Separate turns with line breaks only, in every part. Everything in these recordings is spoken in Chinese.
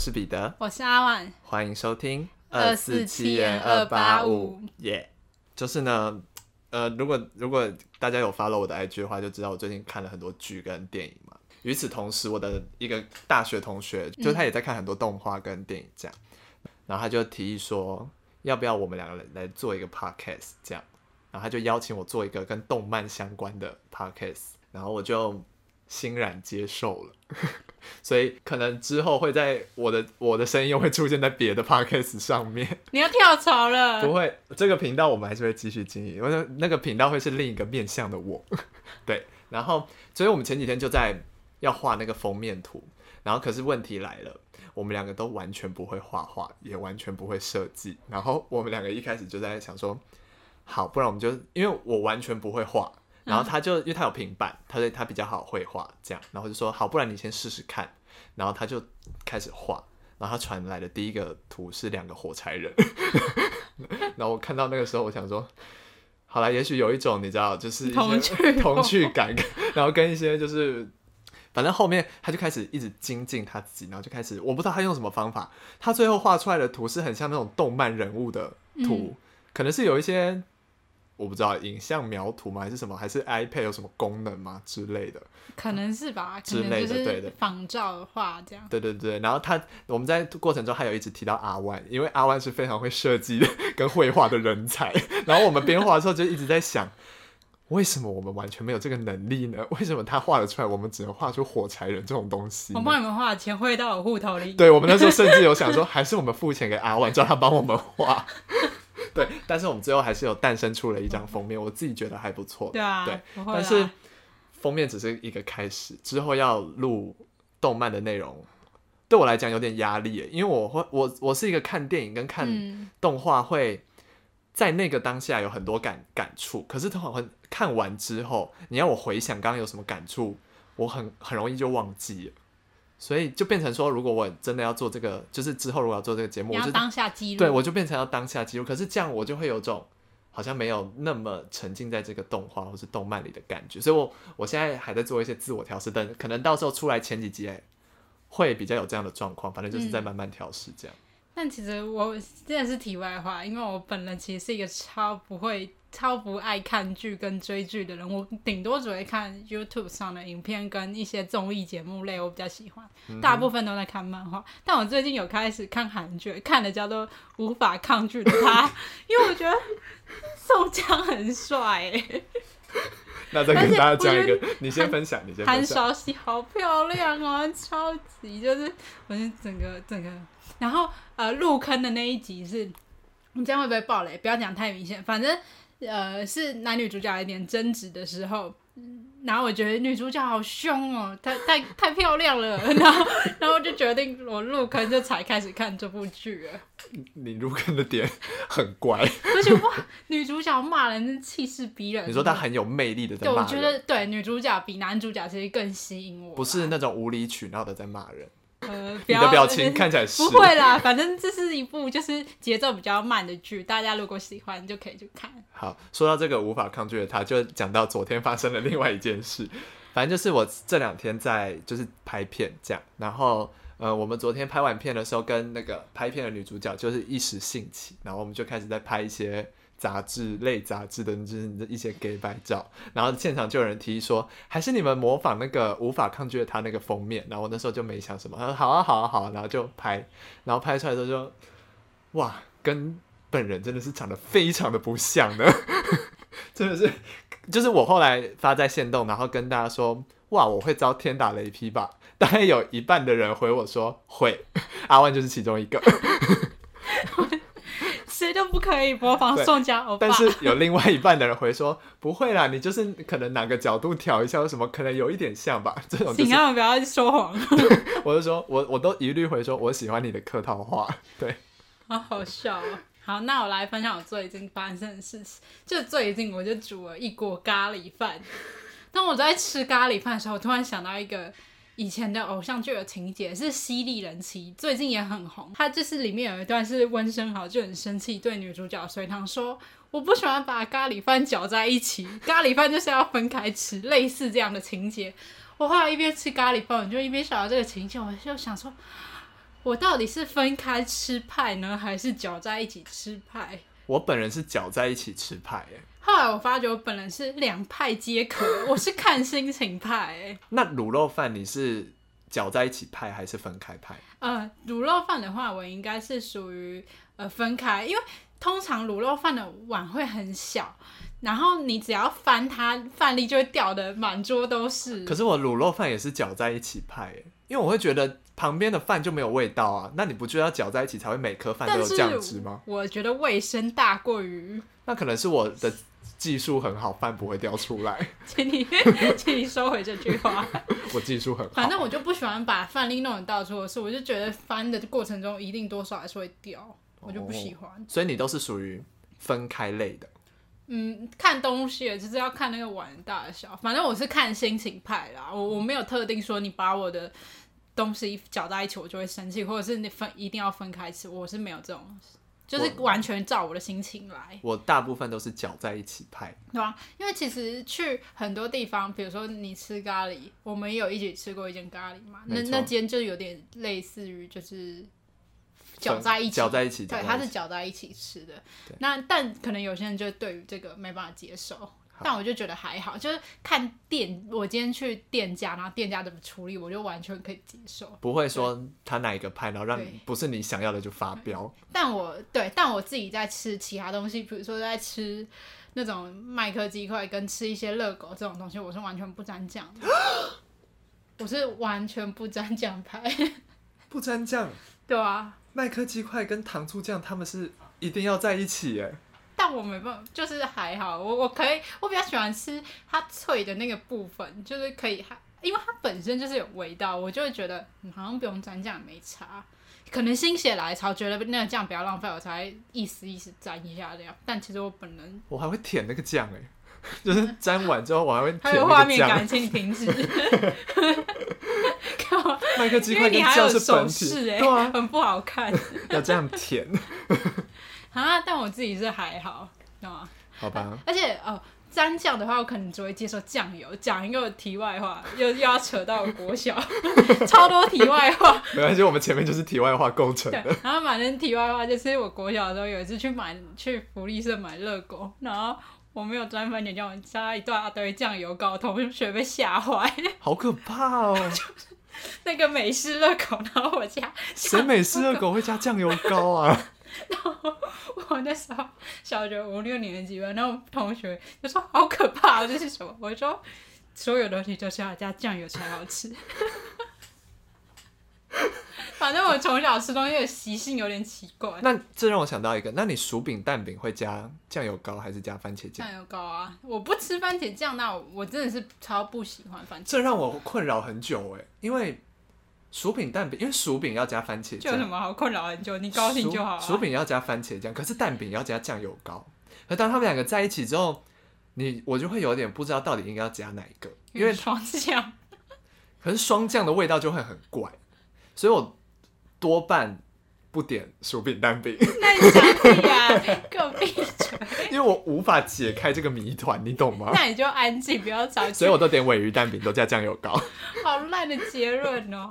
是彼得，
我是阿万，
欢迎收听
二四七元二八五。
耶，就是呢，呃，如果如果大家有 follow 我的 IG 的话，就知道我最近看了很多剧跟电影嘛。与此同时，我的一个大学同学，就他也在看很多动画跟电影这样，嗯、然后他就提议说，要不要我们两个人来做一个 podcast 这样，然后他就邀请我做一个跟动漫相关的 podcast，然后我就欣然接受了。所以可能之后会在我的我的声音又会出现在别的 podcast 上面。
你要跳槽了？
不会，这个频道我们还是会继续经营。我那个频道会是另一个面向的我。对，然后所以我们前几天就在要画那个封面图，然后可是问题来了，我们两个都完全不会画画，也完全不会设计。然后我们两个一开始就在想说，好，不然我们就因为我完全不会画。然后他就因为他有平板，他对他比较好绘画，这样，然后就说好，不然你先试试看。然后他就开始画，然后他传来的第一个图是两个火柴人。然后我看到那个时候，我想说，好了，也许有一种你知道，就是 童趣童趣感，然后跟一些就是，反正后面他就开始一直精进他自己，然后就开始，我不知道他用什么方法，他最后画出来的图是很像那种动漫人物的图，嗯、可能是有一些。我不知道影像描图吗？还是什么？还是 iPad 有什么功能吗之类的？
可能是吧，
之类的，对的。
仿照的话，这样。
对对对，然后他我们在过程中还有一直提到阿万，因为阿万是非常会设计的跟绘画的人才。然后我们边画的时候就一直在想，为什么我们完全没有这个能力呢？为什么他画得出来，我们只能画出火柴人这种东西？
我帮你们画，钱汇到我户头里。
对，我们那时候甚至有想说，还是我们付钱给阿万，叫他帮我们画。对，但是我们最后还是有诞生出了一张封面，我自己觉得还不错。
对啊，
对，但是封面只是一个开始，之后要录动漫的内容，对我来讲有点压力，因为我会，我我是一个看电影跟看动画会在那个当下有很多感感触，可是通常看完之后，你要我回想刚刚有什么感触，我很很容易就忘记了。所以就变成说，如果我真的要做这个，就是之后如果要做这个节目，我就
当下记录，
对，我就变成要当下记录。可是这样我就会有种好像没有那么沉浸在这个动画或是动漫里的感觉。所以我我现在还在做一些自我调试，但可能到时候出来前几集会比较有这样的状况。反正就是在慢慢调试这样。嗯。
但其实我真的是题外话，因为我本人其实是一个超不会。超不爱看剧跟追剧的人，我顶多只会看 YouTube 上的影片跟一些综艺节目类，我比较喜欢。大部分都在看漫画，但我最近有开始看韩剧，看的叫做《无法抗拒的他》，因为我觉得宋江很帅。
那再跟大家讲一个，你先分享，你先分享。
韩韶禧好漂亮啊，超级就是，我是整个整个，然后呃入坑的那一集是，你这样会不会爆雷？不要讲太明显，反正。呃，是男女主角有点争执的时候，然后我觉得女主角好凶哦，太太太漂亮了，然后然后就决定我入坑就才开始看这部剧了。
你入坑的点很怪，
而且哇，女主角骂人真气势逼人。
你说她很有魅力的在骂人。
对，我觉得对女主角比男主角其实更吸引我。
不是那种无理取闹的在骂人。
呃，
你的表情看起来是
不会啦，反正这是一部就是节奏比较慢的剧，大家如果喜欢就可以去看。
好，说到这个无法抗拒的他，就讲到昨天发生的另外一件事。反正就是我这两天在就是拍片这样，然后呃，我们昨天拍完片的时候，跟那个拍片的女主角就是一时兴起，然后我们就开始在拍一些。杂志类杂志的就是一些给白照，然后现场就有人提议说，还是你们模仿那个无法抗拒的他那个封面，然后我那时候就没想什么，他说好啊好啊好啊，然后就拍，然后拍出来的时候就，哇，跟本人真的是长得非常的不像呢，真的是，就是我后来发在线动，然后跟大家说，哇，我会遭天打雷劈吧，大概有一半的人回我说会，阿万就是其中一个。
谁都不可以模仿宋佳欧巴，
但是有另外一半的人会说 不会啦，你就是可能哪个角度调一下，为什么可能有一点像吧？这种、就是，
请他们不要说
谎。我就说我我都一律会说我喜欢你的客套话，对，
好好笑啊！好，那我来分享我最近发生的事情。就最近我就煮了一锅咖喱饭，当我在吃咖喱饭的时候，我突然想到一个。以前的偶像剧的情节是犀利人妻，最近也很红。它就是里面有一段是温昇豪就很生气，对女主角隋棠说：“我不喜欢把咖喱饭搅在一起，咖喱饭就是要分开吃。”类似这样的情节。我后来一边吃咖喱饭，我就一边想到这个情节，我就想说：我到底是分开吃派呢，还是搅在一起吃派？
我本人是搅在一起吃派，哎。
后来我发觉我本人是两派皆可，我是看心情派，哎。
那卤肉饭你是搅在一起派还是分开派？
呃，卤肉饭的话，我应该是属于呃分开，因为通常卤肉饭的碗会很小。然后你只要翻它，饭粒就会掉的满桌都是。
可是我卤肉饭也是搅在一起派，因为我会觉得旁边的饭就没有味道啊。那你不就要搅在一起才会每颗饭都有酱汁吗？
我觉得卫生大过于。
那可能是我的技术很好，饭不会掉出来。
请你，请你收回这句话。
我技术很好。
反正我就不喜欢把饭粒弄得到处都是，我就觉得翻的过程中一定多少还是会掉，我就不喜欢。哦，
所以你都是属于分开类的。
嗯，看东西就是要看那个碗大小，反正我是看心情派啦。我我没有特定说你把我的东西搅在一起，我就会生气，或者是你分一定要分开吃，我是没有这种，就是完全照我的心情来。
我，我大部分都是搅在一起拍，
对啊，因为其实去很多地方，比如说你吃咖喱，我们也有一起吃过一间咖喱嘛，那那间就有点类似于就是。搅在一起，
搅在一起，
对，它是搅在一起吃的。那但可能有些人就对于这个没办法接受，但我就觉得还好，就是看店，我今天去店家，然后店家怎么处理，我就完全可以接受。
不会说他哪一个派，然后让不是你想要的就发飙。
但我对，但我自己在吃其他东西，比如说在吃那种麦克鸡块，跟吃一些热狗这种东西，我是完全不沾酱的。我是完全不沾酱派，
不沾酱，
对啊。
麦克鸡块跟糖醋酱，他们是一定要在一起耶。
但我没办法，就是还好，我我可以，我比较喜欢吃它脆的那个部分，就是可以，因为它本身就是有味道，我就会觉得你好像不用沾酱也没差。可能心血来潮，觉得那个酱不要浪费，我才意思意思沾一下这样。但其实我本人，
我还会舔那个酱哎，就是沾完之后我还会舔那个酱。
还有画面感，请你停止。
麦克鸡块跟酱是本体，
对啊，很不好看。
要这样舔
啊？但我自己是还好，知道吗？
好吧。
而且哦，沾酱的话，我可能只会接受酱油。讲一个题外话，又又要扯到国小，超多题外话。
没关系，我们前面就是题外话构成的。
然后反正题外话就是，我国小的时候有一次去买去福利社买热狗，然后我没有沾番茄酱，我加一大堆酱油膏，同学被吓坏。
好可怕哦！
那个美式热狗，然后我加
谁美式热狗会加酱油膏啊？
然后我那时候小学五六年级吧，然后同学就说好可怕，这是什么？我说所有东西都是要加酱油才好吃。反正我从小吃东西的习性有点奇怪。
那这让我想到一个，那你薯饼蛋饼会加酱油膏还是加番茄酱？
酱油膏啊，我不吃番茄酱，那我，我真的是超不喜欢番茄。
这让我困扰很久哎，因为薯饼蛋饼，因为薯饼要加番茄酱，
就有什么好困扰很久？你高兴就好。
薯饼要加番茄酱，可是蛋饼要加酱油膏。可当他们两个在一起之后，你我就会有点不知道到底应该要加哪一个，因为
双酱。
可是双酱的味道就会很怪，所以我。多半不点薯饼蛋饼。
那你想屁啊？给我闭嘴！
因为我无法解开这个谜团，你懂吗？
那你就安静，不要吵。
所以我都点尾鱼蛋饼，都加酱油膏。
好烂的结论哦！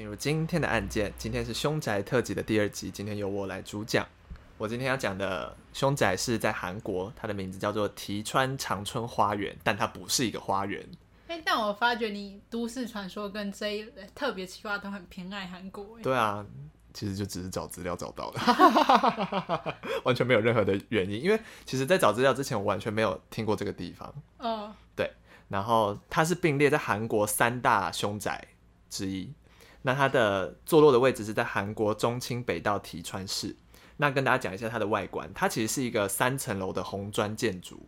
进入今天的案件。今天是凶宅特辑的第二集，今天由我来主讲。我今天要讲的凶宅是在韩国，它的名字叫做提川长春花园，但它不是一个花园。
欸，但我发觉你都市传说跟这一特别奇怪都很偏爱韩国。
对啊，其实就只是找资料找到的，完全没有任何的原因。因为其实，在找资料之前，我完全没有听过这个地方。
哦，
对，然后它是并列在韩国三大凶宅之一。那它的坐落的位置是在韩国中清北道提川市。那跟大家讲一下它的外观，它其实是一个三层楼的红砖建筑，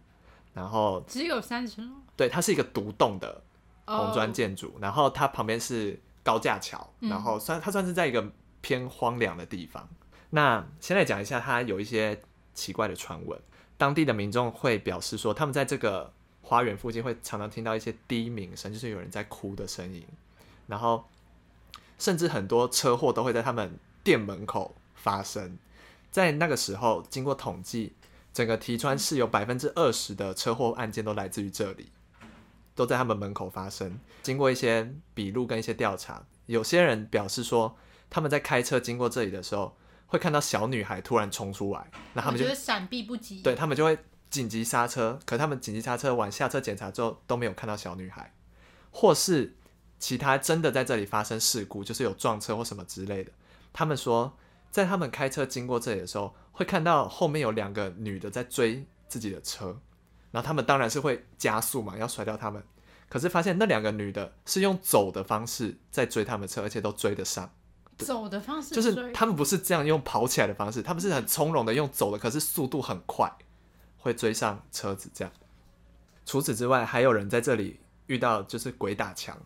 然后
只有三层楼。
对，它是一个独栋的红砖建筑，oh. 然后它旁边是高架桥，然后算它算是在一个偏荒凉的地方。嗯、那先来讲一下它有一些奇怪的传闻，当地的民众会表示说，他们在这个花园附近会常常听到一些低鸣声，就是有人在哭的声音，然后甚至很多车祸都会在他们店门口发生。在那个时候，经过统计，整个提川市有百分之二十的车祸案件都来自于这里。都在他们门口发生。经过一些笔录跟一些调查，有些人表示说，他们在开车经过这里的时候，会看到小女孩突然冲出来，那他们就
闪避不及，
对他们就会紧急刹车。可他们紧急刹车完下车检查之后都没有看到小女孩，或是其他真的在这里发生事故，就是有撞车或什么之类的。他们说，在他们开车经过这里的时候，会看到后面有两个女的在追自己的车。然后他们当然是会加速嘛，要甩掉他们。可是发现那两个女的是用走的方式在追他们车，而且都追得上。
走的方式
就是他们不是这样用跑起来的方式，他们是很从容的用走的，可是速度很快，会追上车子这样。除此之外，还有人在这里遇到就是鬼打墙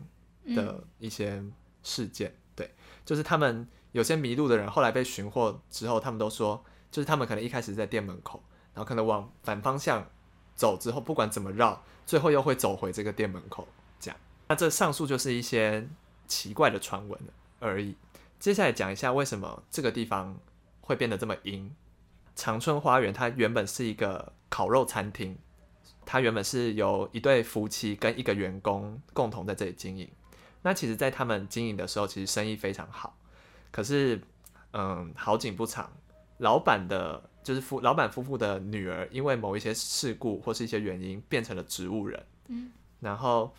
的一些事件。嗯、对，就是他们有些迷路的人后来被寻获之后，他们都说，就是他们可能一开始在店门口，然后可能往反方向。走之后，不管怎么绕，最后又会走回这个店门口。这样，那这上述就是一些奇怪的传闻而已。接下来讲一下为什么这个地方会变得这么阴。长春花园它原本是一个烤肉餐厅，它原本是由一对夫妻跟一个员工共同在这里经营。那其实，在他们经营的时候，其实生意非常好。可是，嗯，好景不长，老板的。就是夫老板夫妇的女儿，因为某一些事故或是一些原因，变成了植物人。嗯，然后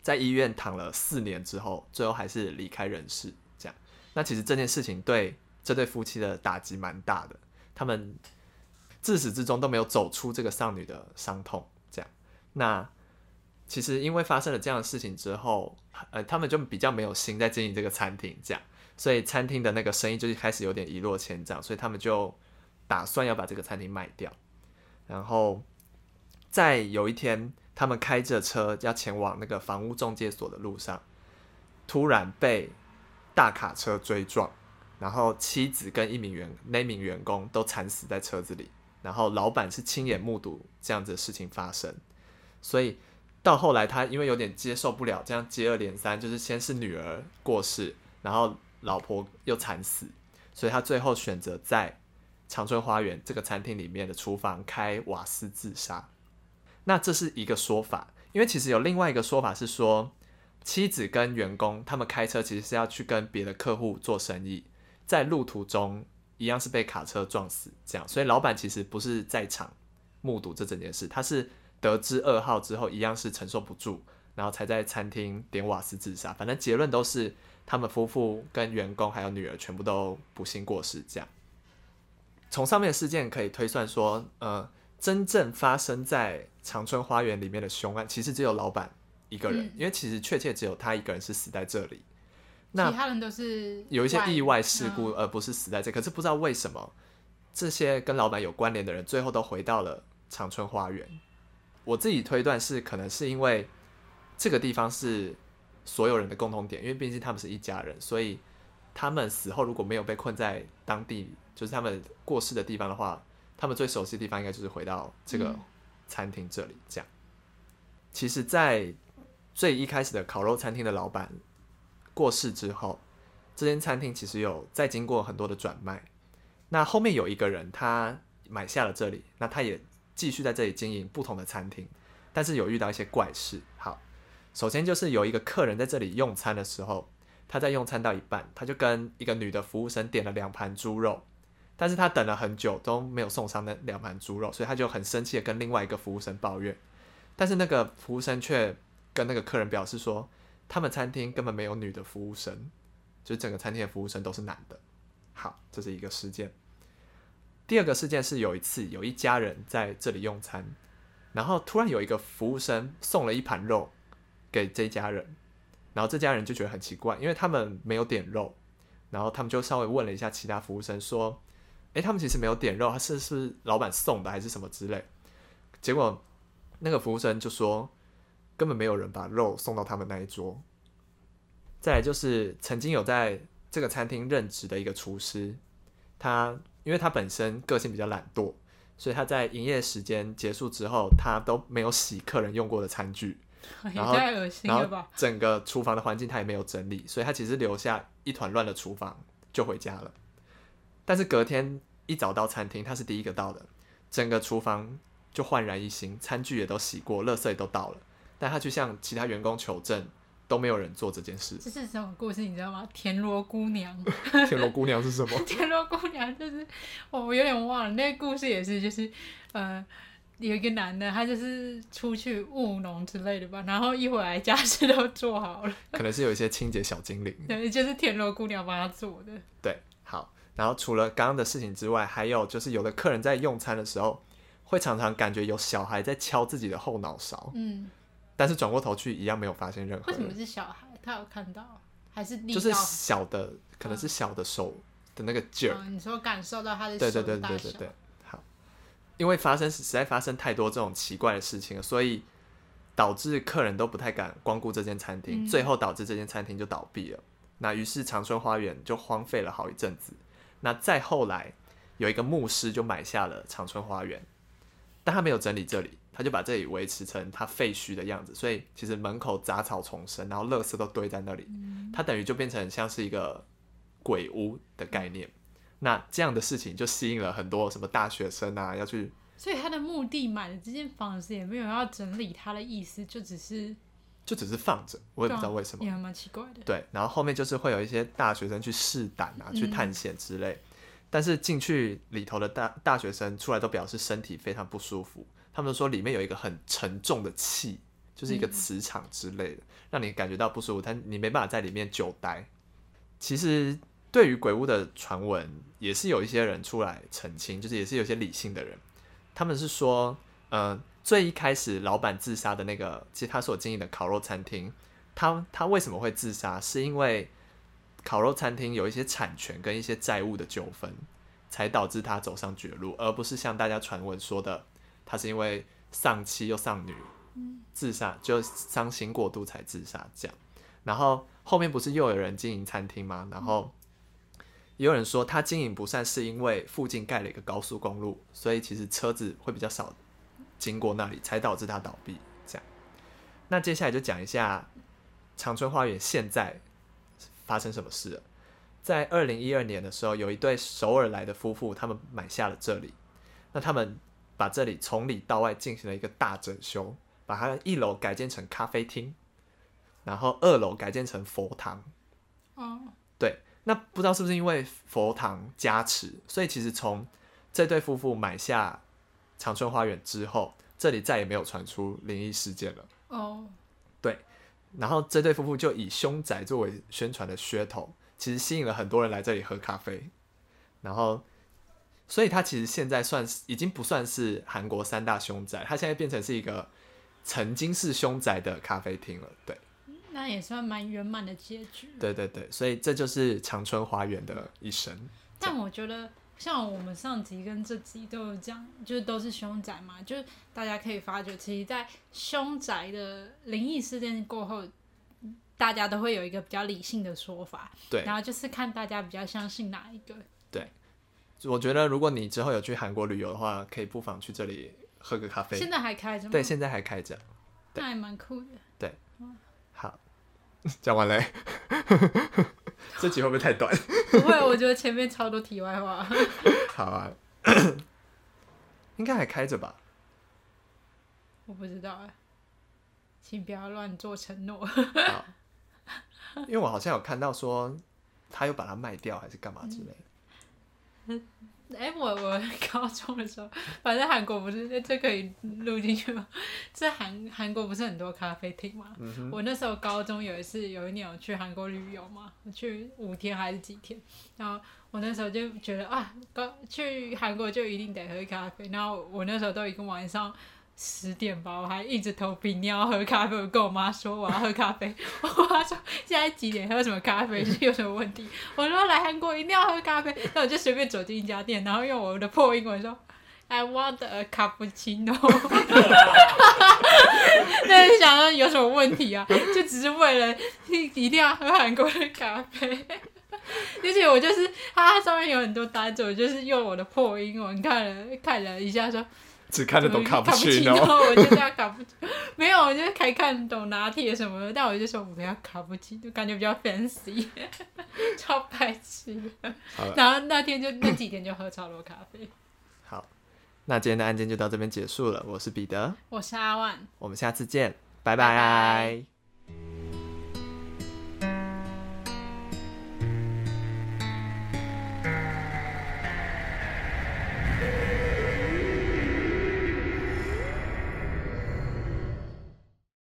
在医院躺了四年之后，最后还是离开人世。这样，那其实这件事情对这对夫妻的打击蛮大的，他们自始至终都没有走出这个丧女的伤痛。这样，那其实因为发生了这样的事情之后，呃，他们就比较没有心在经营这个餐厅，这样，所以餐厅的那个生意就开始有点一落千丈，所以他们就。打算要把这个餐厅卖掉，然后在有一天，他们开着车要前往那个房屋中介所的路上，突然被大卡车追撞，然后妻子跟一名员那名员工都惨死在车子里，然后老板是亲眼目睹这样子的事情发生，所以到后来他因为有点接受不了这样接二连三，就是先是女儿过世，然后老婆又惨死，所以他最后选择在。长春花园这个餐厅里面的厨房开瓦斯自杀，那这是一个说法，因为其实有另外一个说法是说，妻子跟员工他们开车其实是要去跟别的客户做生意，在路途中一样是被卡车撞死，这样，所以老板其实不是在场目睹这整件事，他是得知噩耗之后一样是承受不住，然后才在餐厅点瓦斯自杀，反正结论都是他们夫妇跟员工还有女儿全部都不幸过世，这样。从上面的事件可以推算说，呃，真正发生在长春花园里面的凶案，其实只有老板一个人，嗯、因为其实确切只有他一个人是死在这里，那
其他人都是
有一些意外事故，而不是死在这。可是不知道为什么，这些跟老板有关联的人，最后都回到了长春花园。我自己推断是，可能是因为这个地方是所有人的共同点，因为毕竟他们是一家人，所以他们死后如果没有被困在当地。就是他们过世的地方的话，他们最熟悉的地方应该就是回到这个餐厅这里。这样，其实，在最一开始的烤肉餐厅的老板过世之后，这间餐厅其实有再经过很多的转卖。那后面有一个人他买下了这里，那他也继续在这里经营不同的餐厅，但是有遇到一些怪事。好，首先就是有一个客人在这里用餐的时候，他在用餐到一半，他就跟一个女的服务生点了两盘猪肉。但是他等了很久都没有送上那两盘猪肉，所以他就很生气的跟另外一个服务生抱怨。但是那个服务生却跟那个客人表示说，他们餐厅根本没有女的服务生，就是整个餐厅的服务生都是男的。好，这是一个事件。第二个事件是有一次有一家人在这里用餐，然后突然有一个服务生送了一盘肉给这家人，然后这家人就觉得很奇怪，因为他们没有点肉，然后他们就稍微问了一下其他服务生说。诶，他们其实没有点肉，他是是老板送的还是什么之类？结果那个服务生就说，根本没有人把肉送到他们那一桌。再就是曾经有在这个餐厅任职的一个厨师，他因为他本身个性比较懒惰，所以他在营业时间结束之后，他都没有洗客人用过的餐具，然后
太恶心了吧？
然后整个厨房的环境他也没有整理，所以他其实留下一团乱的厨房就回家了。但是隔天一早到餐厅，他是第一个到的，整个厨房就焕然一新，餐具也都洗过，垃圾也都倒了，但他去向其他员工求证，都没有人做这件事。
这是什么故事？你知道吗？田螺姑娘。
田螺姑娘是什么？
田螺姑娘就是我我有点忘了，那个故事也是，就是呃。有一个男的，他就是出去务农之类的吧，然后一回来家事都做好了，
可能是有一些清洁小精灵，
对，就是田螺姑娘帮他做的。
对，好，然后除了刚刚的事情之外，还有就是有的客人在用餐的时候，会常常感觉有小孩在敲自己的后脑勺，
嗯，
但是转过头去一样没有发现任何。
为什么是小孩？他有看到还是
就是小的，可能是小的手的那个劲儿、
嗯。你说感受到他的手
对对对对对对。因为发生实在发生太多这种奇怪的事情了，所以导致客人都不太敢光顾这间餐厅，嗯、最后导致这间餐厅就倒闭了。那于是长春花园就荒废了好一阵子。那再后来有一个牧师就买下了长春花园，但他没有整理这里，他就把这里维持成他废墟的样子。所以其实门口杂草丛生，然后垃圾都堆在那里，它等于就变成像是一个鬼屋的概念。那这样的事情就吸引了很多什么大学生啊，要去。
所以他的目的买了这间房子也没有要整理他的意思，就只是
就只是放着，我也不知道为什么，
也蛮奇怪的。
对，然后后面就是会有一些大学生去试胆啊，去探险之类。嗯、但是进去里头的大大学生出来都表示身体非常不舒服，他们说里面有一个很沉重的气，就是一个磁场之类的，嗯、让你感觉到不舒服，但你没办法在里面久待。其实。对于鬼屋的传闻，也是有一些人出来澄清，就是也是有些理性的人，他们是说，呃，最一开始老板自杀的那个，其实他所经营的烤肉餐厅，他他为什么会自杀？是因为烤肉餐厅有一些产权跟一些债务的纠纷，才导致他走上绝路，而不是像大家传闻说的，他是因为丧妻又丧女，自杀就伤心过度才自杀这样。然后后面不是又有人经营餐厅吗？然后。也有人说他经营不善，是因为附近盖了一个高速公路，所以其实车子会比较少经过那里，才导致他倒闭。这样，那接下来就讲一下长春花园现在发生什么事了。在二零一二年的时候，有一对首尔来的夫妇，他们买下了这里。那他们把这里从里到外进行了一个大整修，把它一楼改建成咖啡厅，然后二楼改建成佛堂。哦，对。那不知道是不是因为佛堂加持，所以其实从这对夫妇买下长春花园之后，这里再也没有传出灵异事件了。哦，oh. 对，然后这对夫妇就以凶宅作为宣传的噱头，其实吸引了很多人来这里喝咖啡。然后，所以它其实现在算是已经不算是韩国三大凶宅，它现在变成是一个曾经是凶宅的咖啡厅了。对。
那也算蛮圆满的结局。
对对对，所以这就是长春花园的一生。
但我觉得，像我们上集跟这集都有讲，就是都是凶宅嘛，就是大家可以发觉，其实，在凶宅的灵异事件过后，大家都会有一个比较理性的说法。
对。
然后就是看大家比较相信哪一个。
对。我觉得，如果你之后有去韩国旅游的话，可以不妨去这里喝个咖啡。
现在还开着吗？
对，现在还开着。
那还蛮酷的。
对。好，讲完嘞，这集会不会太短？
不会，我觉得前面超多题外话。
好啊，应该还开着吧？
我不知道哎，请不要乱做承诺。
好，因为我好像有看到说，他又把它卖掉，还是干嘛之类的。
嗯 哎、欸，我我 高中的时候，反正韩国不是这可以录进去吗？这韩韩国不是很多咖啡厅吗？嗯、我那时候高中有一次，有一年我去韩国旅游嘛，我去五天还是几天，然后我那时候就觉得啊，高去韩国就一定得喝咖啡，然后我那时候都一个晚上。十点吧，我还硬着头皮你要喝咖啡，我跟我妈说我要喝咖啡。我妈说现在几点喝什么咖啡是有什么问题？我说来韩国一定要喝咖啡，那我就随便走进一家店，然后用我的破英文说 I want a cappuccino。那是想说有什么问题啊？就只是为了一定要喝韩国的咖啡。而 且我就是它上面有很多单子，我就是用我的破英文看了看了一下说。
只看得懂卡布奇诺，
我就叫卡布奇诺。没有，我就可以看懂拿铁什么的，但我就说我不要卡布奇诺，就感觉比较 fancy，超白痴。然后那天就那几天就喝超多咖啡。
好，那今天的案件就到这边结束了。我是彼得，
我是阿万，
我们下次见，拜拜。
拜拜